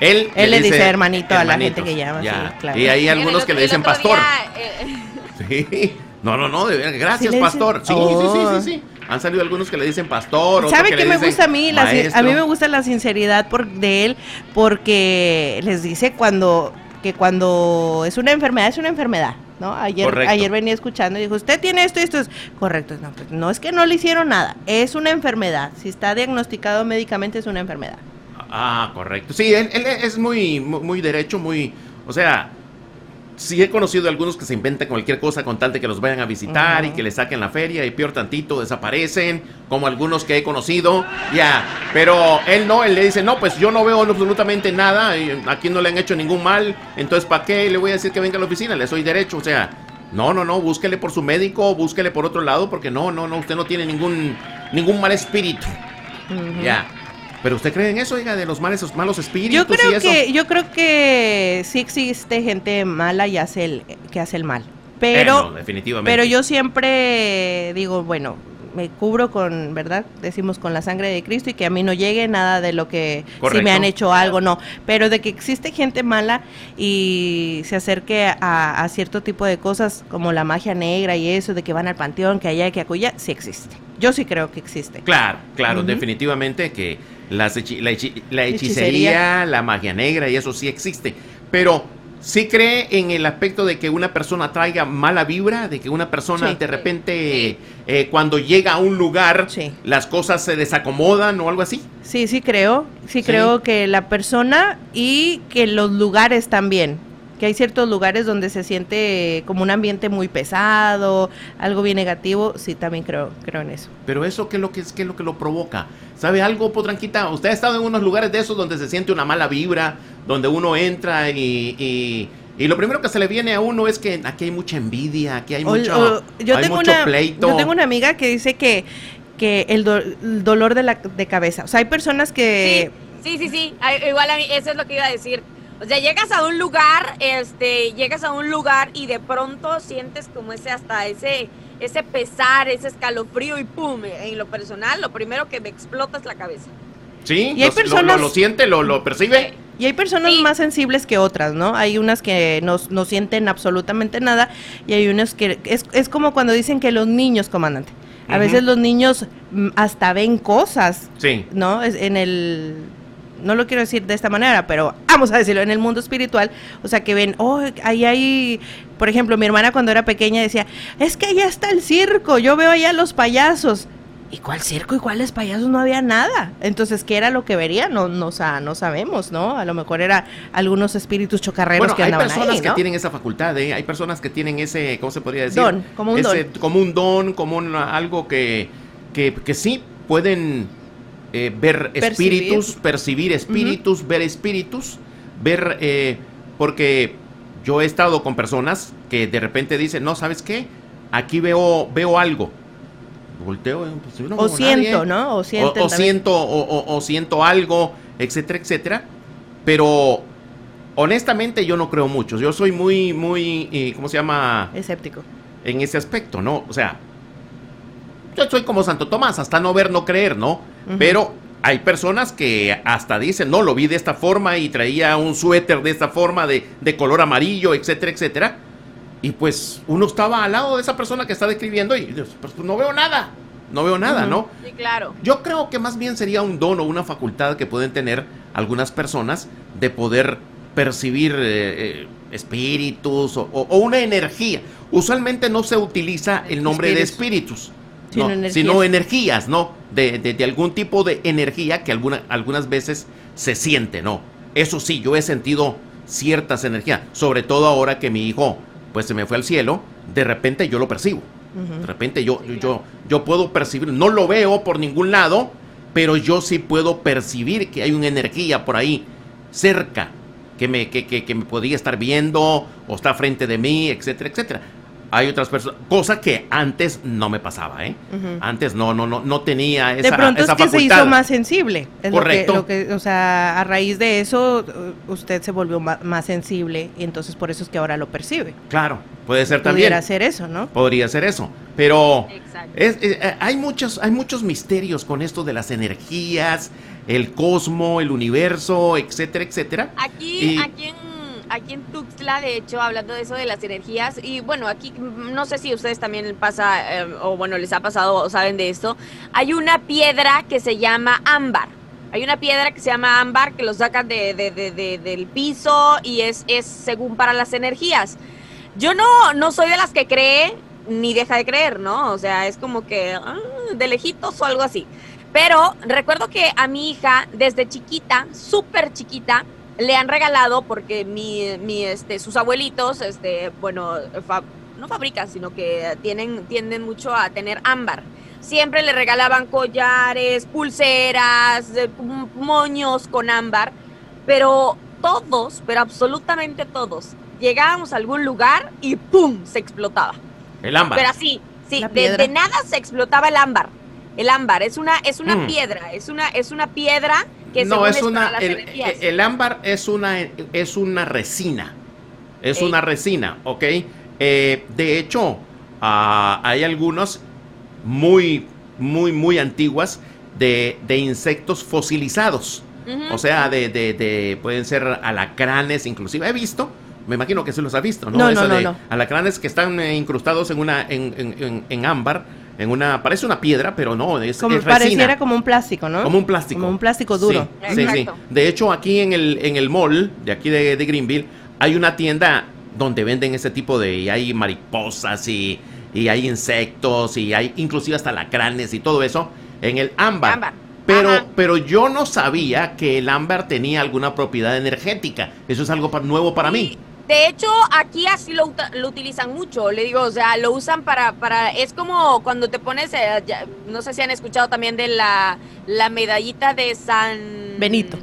Él, Él le dice hermanito a la gente que llama, ya. sí, claro. Y hay algunos que le dicen pastor. día, eh, Sí. No, no, no, de verdad, gracias, pastor. Sí, Oh. sí, sí, sí, sí. Han salido algunos que le dicen pastor. otro ¿Sabe que qué le me gusta a mí? La a mí me gusta la sinceridad por, de él porque les dice cuando que cuando es una enfermedad es una enfermedad, ¿no? Ayer Correcto. ayer venía escuchando y dijo, "Usted tiene esto y esto es correcto." No, pues, no es que no le hicieron nada, es una enfermedad. Si está diagnosticado médicamente es una enfermedad. Ah, correcto. Sí, él, él es muy, muy, muy derecho, muy. O sea, sí he conocido algunos que se inventan cualquier cosa con tal de que los vayan a visitar y que les saquen la feria y peor tantito desaparecen, como algunos que he conocido. Ya, pero él no, él le dice, no, pues yo no veo absolutamente nada, y aquí no le han hecho ningún mal, entonces ¿para qué le voy a decir que venga a la oficina? Le soy derecho, o sea. No, no, no, búsquele por su médico, búsquele por otro lado, porque no, no, no, usted no tiene ningún, ningún mal espíritu. Ya. Pero usted cree en eso, oiga, de los males, malos espíritus Yo y creo eso. que yo creo que sí existe gente mala y hace el que hace el mal. Pero Eh, no, definitivamente. Pero yo siempre digo, bueno, me cubro con, ¿verdad? Decimos con la sangre de Cristo y que a mí no llegue nada de lo que si me han hecho algo, no. Pero de que existe gente mala y se acerque a, a cierto tipo de cosas como la magia negra y eso, de que van al panteón, que allá, que acuya, sí existe. Yo sí creo que existe. Claro, claro, definitivamente que las hechi- la, hechi- la hechicería, Hechicería. la magia negra y eso sí existe. Pero sí cree en el aspecto de que una persona traiga mala vibra, de que una persona Sí. de repente eh, cuando llega a un lugar Sí. las cosas se desacomodan o algo así. Sí, sí creo. Sí, Sí. creo que la persona y que los lugares también. Que hay ciertos lugares donde se siente como un ambiente muy pesado, algo bien negativo. Sí, también creo, creo en eso. Pero eso qué es lo que es qué es lo que lo provoca. ¿Sabe algo, Potranquita? Usted ha estado en unos lugares de esos donde se siente una mala vibra, donde uno entra y, y, y lo primero que se le viene a uno es que aquí hay mucha envidia, aquí hay O- mucho, o- yo, hay tengo mucho una, pleito. yo tengo una amiga que dice que, que el, do- el dolor de la de cabeza. O sea, hay personas que... Sí, sí, sí, sí. Igual a mí, eso es lo que iba a decir. O sea, llegas a un lugar, este, llegas a un lugar y de pronto sientes como ese hasta ese ese pesar, ese escalofrío y pum, en lo personal, lo primero que me explota es la cabeza. Sí, Y hay lo- lo- personas- lo, lo siente, lo, lo percibe. Y hay personas Sí. más sensibles que otras, ¿no? Hay unas que no, no sienten absolutamente nada y hay unas que... Es, es como cuando dicen que los niños, comandante. A veces los niños mm, hasta ven cosas, Sí. ¿no? Es en el... No lo quiero decir de esta manera, pero vamos a decirlo, en el mundo espiritual, o sea, que ven, oh, ahí hay, por ejemplo, mi hermana cuando era pequeña decía, es que allá está el circo, yo veo allá los payasos. ¿Y cuál circo y cuáles payasos? No había nada. Entonces, ¿qué era lo que vería? No, no, no sabemos, ¿no? A lo mejor era algunos espíritus chocarreros Bueno, que hay andaban personas ahí, que ¿no? tienen esa facultad, ¿eh? Hay personas que tienen ese, ¿cómo se podría decir? Don, como un Ese- don. Como un don, como un- algo que, que, que sí pueden eh, ver Percibir. espíritus, percibir espíritus, ver espíritus, ver, eh, porque yo he estado con personas que de repente dicen, no, ¿sabes qué? Aquí veo, veo algo. Volteo, eh, pues, no O siento, nadie. ¿no? O o, o siento o, o- o siento algo, etcétera, etcétera. Pero honestamente yo no creo mucho. Yo soy muy, muy, ¿cómo se llama? Escéptico. En ese aspecto, ¿no? O sea, soy como Santo Tomás, hasta no ver, no creer, ¿no? Pero hay personas que hasta dicen, no, lo vi de esta forma y traía un suéter de esta forma, de, de color amarillo, etcétera, etcétera. Y pues uno estaba al lado de esa persona que está describiendo y pues, pues, no veo nada, no veo nada. ¿no? Sí, claro. Yo creo que más bien sería un don o una facultad que pueden tener algunas personas de poder percibir eh, eh, espíritus o, o- o una energía. Usualmente no se utiliza el nombre de espíritus, Sino no, energías. sino energías, ¿no? De, de- de algún tipo de energía que alguna, algunas veces se siente, ¿no? Eso sí, yo he sentido ciertas energías, sobre todo ahora que mi hijo pues se me fue al cielo, de repente yo lo percibo. De repente yo, yo, yo, yo puedo percibir, no lo veo por ningún lado, pero yo sí puedo percibir que hay una energía por ahí cerca que me, que, que, que me podría estar viendo o está frente de mí, etcétera, etcétera. Hay otras personas, cosa que antes no me pasaba, ¿eh? Antes no, no, no, no tenía esa, de pronto esa es que se hizo más sensible. Es Correcto. Lo que, lo que, o sea, a raíz de eso, uh, usted se volvió ma- más, sensible y entonces por eso es que ahora lo percibe. Claro, puede ser también. Pudiera ser eso, ¿no? Podría ser eso. Pero es- eh, hay, muchos, hay muchos misterios con esto de las energías, el cosmo, el universo, etcétera, etcétera. Aquí, Y- aquí en, aquí en Tuxtla, de hecho, hablando de eso de las energías, y bueno, aquí mm, no sé si ustedes también pasa, eh, o bueno, les ha pasado o saben de esto, hay una piedra que se llama ámbar. Hay una piedra que se llama ámbar que lo sacan de- del piso y es, es según para las energías. Yo no, no soy de las que cree ni deja de creer, ¿no? O sea, es como que ah, de lejitos o algo así. Pero recuerdo que a mi hija, desde chiquita, súper chiquita, le han regalado, porque mi, mi, este, sus abuelitos, este, bueno, fa- no fabrican, sino que tienen, tienden mucho a tener ámbar. Siempre le regalaban collares, pulseras, eh, moños con ámbar, pero todos, pero absolutamente todos, llegábamos a algún lugar y ¡pum! se explotaba. El ámbar. Pero así, sí, de nada se explotaba el ámbar. El ámbar es una, es una Mm. piedra, es una, es una piedra que no, es una. El, ámbar es una, es una resina. Es una resina, ¿ok? Eh, de hecho, ah, hay algunos muy, muy, muy antiguas de, de insectos fosilizados. O sea, de, de, de- pueden ser alacranes, inclusive. He visto, me imagino que se los ha visto, ¿no? No, Eso no, no, de. Alacranes que están eh, incrustados en una, en, en- en- en ámbar, en una, parece una piedra, pero no, es, Como es resina. pareciera como un plástico, ¿no? Como un plástico. Como un plástico duro. Sí, sí. De hecho, aquí en el, en el mall de aquí de, de Greenville hay una tienda donde venden ese tipo de... Y hay mariposas y, y hay insectos y hay inclusive hasta lacranes y todo eso en el ámbar. Ámbar. Pero, Ajá. pero yo no sabía que el ámbar tenía alguna propiedad energética. Eso es algo pa- nuevo para mí. De hecho, aquí así lo, utilizan mucho, le digo, o sea, lo usan para, para es como cuando te pones, eh, ya- no sé si han escuchado también de la, la medallita de San... Benito.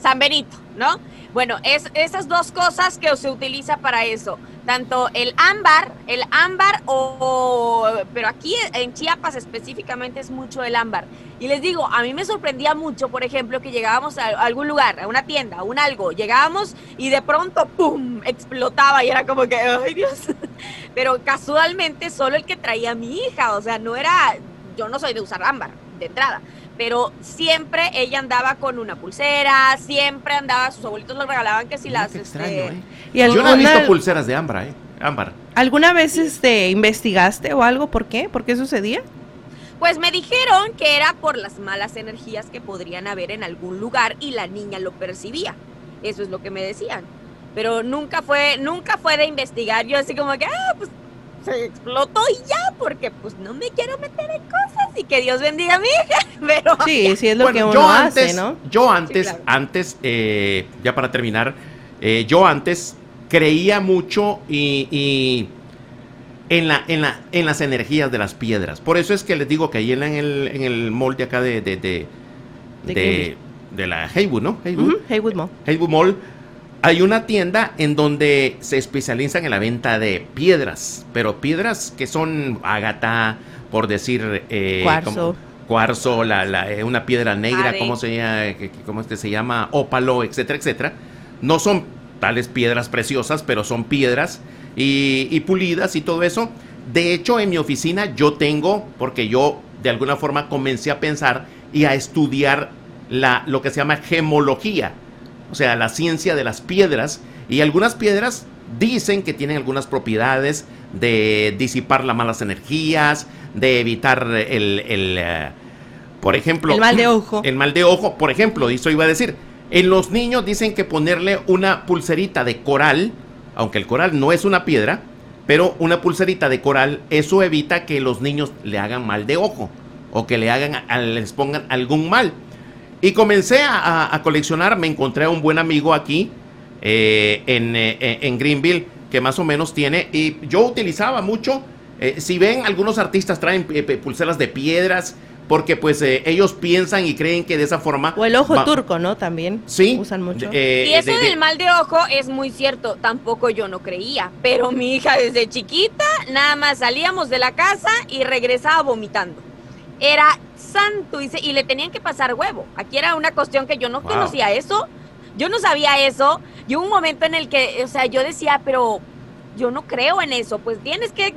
San Benito, ¿no? Bueno, es esas dos cosas que se utiliza para eso, tanto el ámbar, el ámbar o, o- pero aquí en Chiapas específicamente es mucho el ámbar. Y les digo, a mí me sorprendía mucho, por ejemplo, que llegábamos a algún lugar, a una tienda, a un algo, llegábamos y de pronto, ¡pum!, explotaba y era como que, ¡ay Dios! Pero casualmente solo el que traía a mi hija, o sea, no era, yo no soy de usar ámbar, de entrada, pero siempre ella andaba con una pulsera, siempre andaba, sus abuelitos le regalaban que si las... qué este, extraño, ¿eh? ¿Y Yo no he visto pulseras de ámbar, ¿eh? Ámbar. alguna vez este, investigaste o algo? ¿Por qué? ¿Por qué sucedía? Pues me dijeron que era por las malas energías que podrían haber en algún lugar y la niña lo percibía. Eso es lo que me decían. Pero nunca fue, nunca fue de investigar. Yo así como que, ah, pues se explotó y ya, porque pues no me quiero meter en cosas y que Dios bendiga a mi hija. Pero Sí, sí es lo Bueno, que uno yo hace, antes, ¿no? Yo antes, claro. antes, eh, ya para terminar, eh, yo antes creía mucho y, y en, la, en, la, en las energías de las piedras. Por eso es que les digo que ahí en el, en el molde acá de, de, de, De de- Greenville. de la Haywood, ¿no? Haywood. Ujú, Haywood Mall. Haywood Mall, hay una tienda en donde se especializan en la venta de piedras, pero piedras que son ágata, por decir... eh, Cuarzo. como- cuarzo, la, la, eh, una piedra negra. ¿cómo se, cómo se llama? Ópalo, etcétera, etcétera. No son tales piedras preciosas, pero son piedras y, y pulidas y todo eso. De hecho, en mi oficina yo tengo, porque yo de alguna forma comencé a pensar y a estudiar la, lo que se llama gemología, o sea, la ciencia de las piedras. Y algunas piedras dicen que tienen algunas propiedades de disipar las malas energías, de evitar el, el, eh, por ejemplo... El mal de ojo. El mal de ojo, por ejemplo, eso iba a decir. En los niños dicen que ponerle una pulserita de coral, aunque el coral no es una piedra, pero una pulserita de coral, eso evita que los niños le hagan mal de ojo o que le hagan, les pongan algún mal. Y comencé a, a- coleccionar, me encontré a un buen amigo aquí eh, en, eh, en Greenville que más o menos tiene, y yo utilizaba mucho, eh, si ven, algunos artistas traen eh, pulseras de piedras, porque pues eh, ellos piensan y creen que de esa forma... O el ojo va- turco, ¿no? También. Sí. Usan mucho. eh, Y eso de- de- del mal de ojo es muy cierto, tampoco yo no creía, pero mi hija desde chiquita nada más salíamos de la casa y regresaba vomitando. Era santo y, se- y le tenían que pasar huevo. Aquí era una cuestión que yo no Wow. conocía eso, yo no sabía eso, y hubo un momento en el que, o sea, yo decía, pero yo no creo en eso, pues tienes que,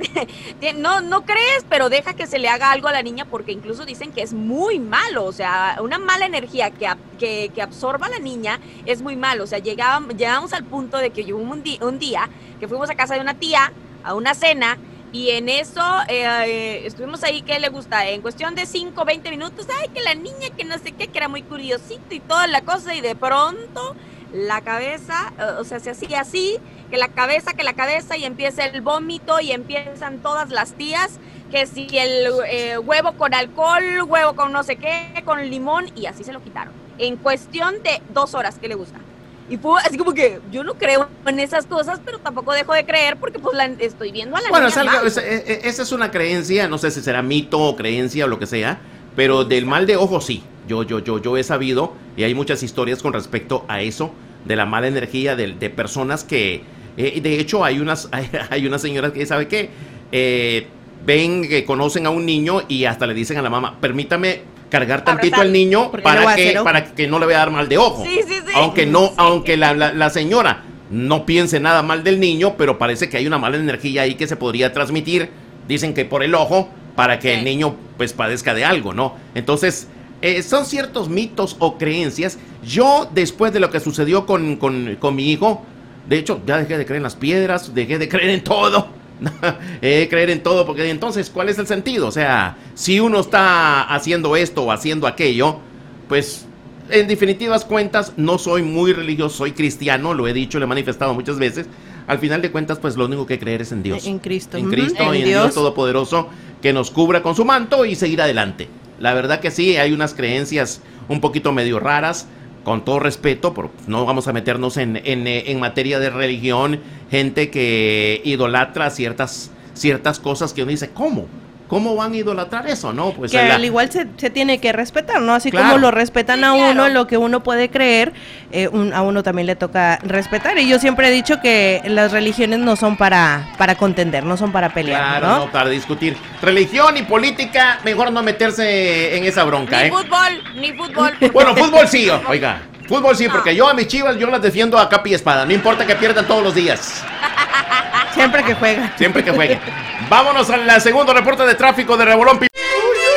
no, no crees, pero deja que se le haga algo a la niña porque incluso dicen que es muy malo, o sea, una mala energía que, que, que absorba a la niña es muy malo, o sea, llegamos, llegamos al punto de que hubo un, día que fuimos a casa de una tía a una cena y en eso eh, estuvimos ahí, ¿qué le gusta? En cuestión de 5, 20 minutos, ay, que la niña que no sé qué, que era muy curiosito y toda la cosa, y de pronto la cabeza, o sea, se hacía así, que la cabeza, que la cabeza, y empieza el vómito y empiezan todas las tías, que si el eh, huevo con alcohol, huevo con no sé qué, con limón, y así se lo quitaron. En cuestión de dos horas, ¿qué le gusta? Y fue así como que yo no creo en esas cosas, pero tampoco dejo de creer porque pues la estoy viendo a la Bueno, niña e, e, esa es una creencia, no sé si será mito o creencia o lo que sea, pero del mal de ojo sí. Yo, yo, yo, yo he sabido y hay muchas historias con respecto a eso, de la mala energía de, de personas que, eh, de hecho, hay unas, hay, hay unas señoras que, ¿sabe qué? Eh, ven que conocen a un niño y hasta le dicen a la mamá, permítame cargar tantito al niño para que, para que no le vaya a dar mal de ojo. Sí, sí, sí. Aunque no, aunque la, la, señora no piense nada mal del niño, pero parece que hay una mala energía ahí que se podría transmitir, dicen que por el ojo, para que el niño pues padezca de algo, ¿no? Entonces, eh, son ciertos mitos o creencias. Yo, después de lo que sucedió con, con, con mi hijo, de hecho, ya dejé de creer en las piedras, dejé de creer en todo eh, creer en todo, porque entonces, ¿cuál es el sentido? O sea, si uno está haciendo esto o haciendo aquello, pues en definitivas cuentas no soy muy religioso, soy cristiano, lo he dicho, lo he manifestado muchas veces. Al final de cuentas, pues lo único que creer es en Dios. En Cristo. En Cristo y en Dios Todopoderoso que nos cubra con su manto y seguir adelante. La verdad que sí, hay unas creencias un poquito medio raras, con todo respeto, no vamos a meternos en, en, materia de religión, gente que idolatra ciertas, ciertas cosas que uno dice, ¿cómo? ¿Cómo van a idolatrar eso? No, pues que al igual se, tiene que respetar, ¿no? Así como lo respetan a uno lo que uno puede creer, eh, a uno también le toca respetar. Y yo siempre he dicho que las religiones no son para, para contender, no son para pelear, claro, ¿no? para discutir. Religión y política, mejor no meterse en esa bronca, ni ¿eh? fútbol, ni fútbol. Bueno, fútbol sí, oiga. Fútbol sí, porque yo a mis chivas yo las defiendo a capa y espada. No importa que pierdan todos los días. Siempre que jueguen. Siempre que jueguen. Vámonos al segundo reporte de tráfico de Revolón.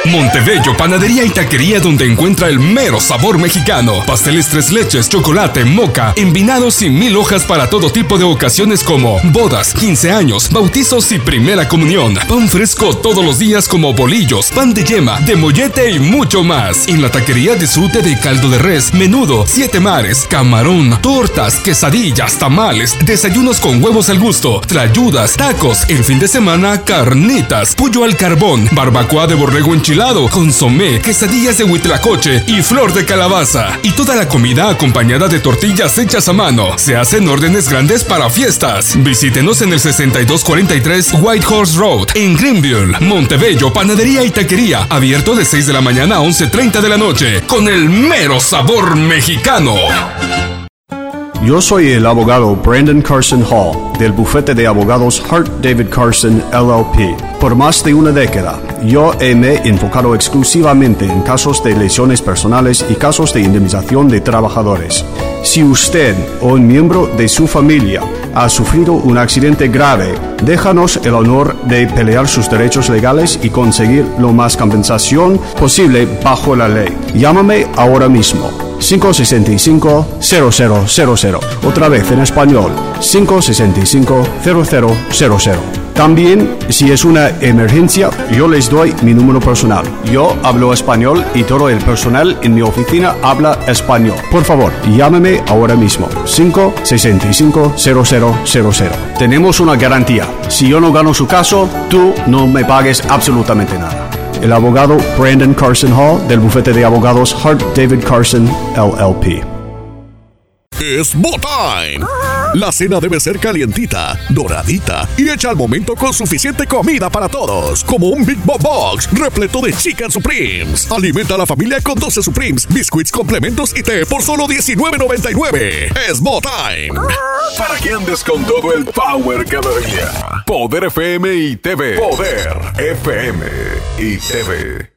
Montebello, panadería y taquería donde encuentra el mero sabor mexicano. Pasteles tres leches, chocolate, moca, envinados y mil hojas para todo tipo de ocasiones como bodas, 15 años, bautizos y primera comunión. Pan fresco todos los días como bolillos, pan de yema, de mollete y mucho más. En la taquería disfrute de caldo de res, menudo, siete mares, camarón, tortas, quesadillas, tamales, desayunos con huevos al gusto, trayudas, tacos, el fin de semana, carnitas, pollo al carbón, barbacoa de borrego en enchilado, consomé, quesadillas de huitlacoche y flor de calabaza. Y toda la comida acompañada de tortillas hechas a mano. Se hacen órdenes grandes para fiestas. Visítenos en el 6243 White Horse Road, en Greenville, Montebello, Panadería y Taquería. Abierto de 6 de la mañana a 11.30 de la noche. Con el mero sabor mexicano. Yo soy el abogado Brandon Carson Hall del bufete de abogados Hart David Carson LLP. Por más de una década, yo me he enfocado exclusivamente en casos de lesiones personales y casos de indemnización de trabajadores. Si usted o un miembro de su familia ha sufrido un accidente grave, déjanos el honor de pelear sus derechos legales y conseguir lo más compensación posible bajo la ley. Llámame ahora mismo 565-0000. Otra vez en español, 565-0000. También, si es una emergencia, yo les doy mi número personal. Yo hablo español y todo el personal en mi oficina habla español. Por favor, llámeme ahora mismo. 565-0000. Tenemos una garantía. Si yo no gano su caso, tú no me pagues absolutamente nada el abogado Brandon Carson Hall del bufete de abogados Hart David Carson LLP. Es. La cena debe ser calientita, doradita y hecha al momento con suficiente comida para todos, como un Big Bob Box repleto de Chicken Supremes. Alimenta a la familia con 12 Supremes, biscuits, complementos y té por solo $19.99. Es Time. Para que andes con todo el power cada día. Poder FM y TV. Poder FM y TV.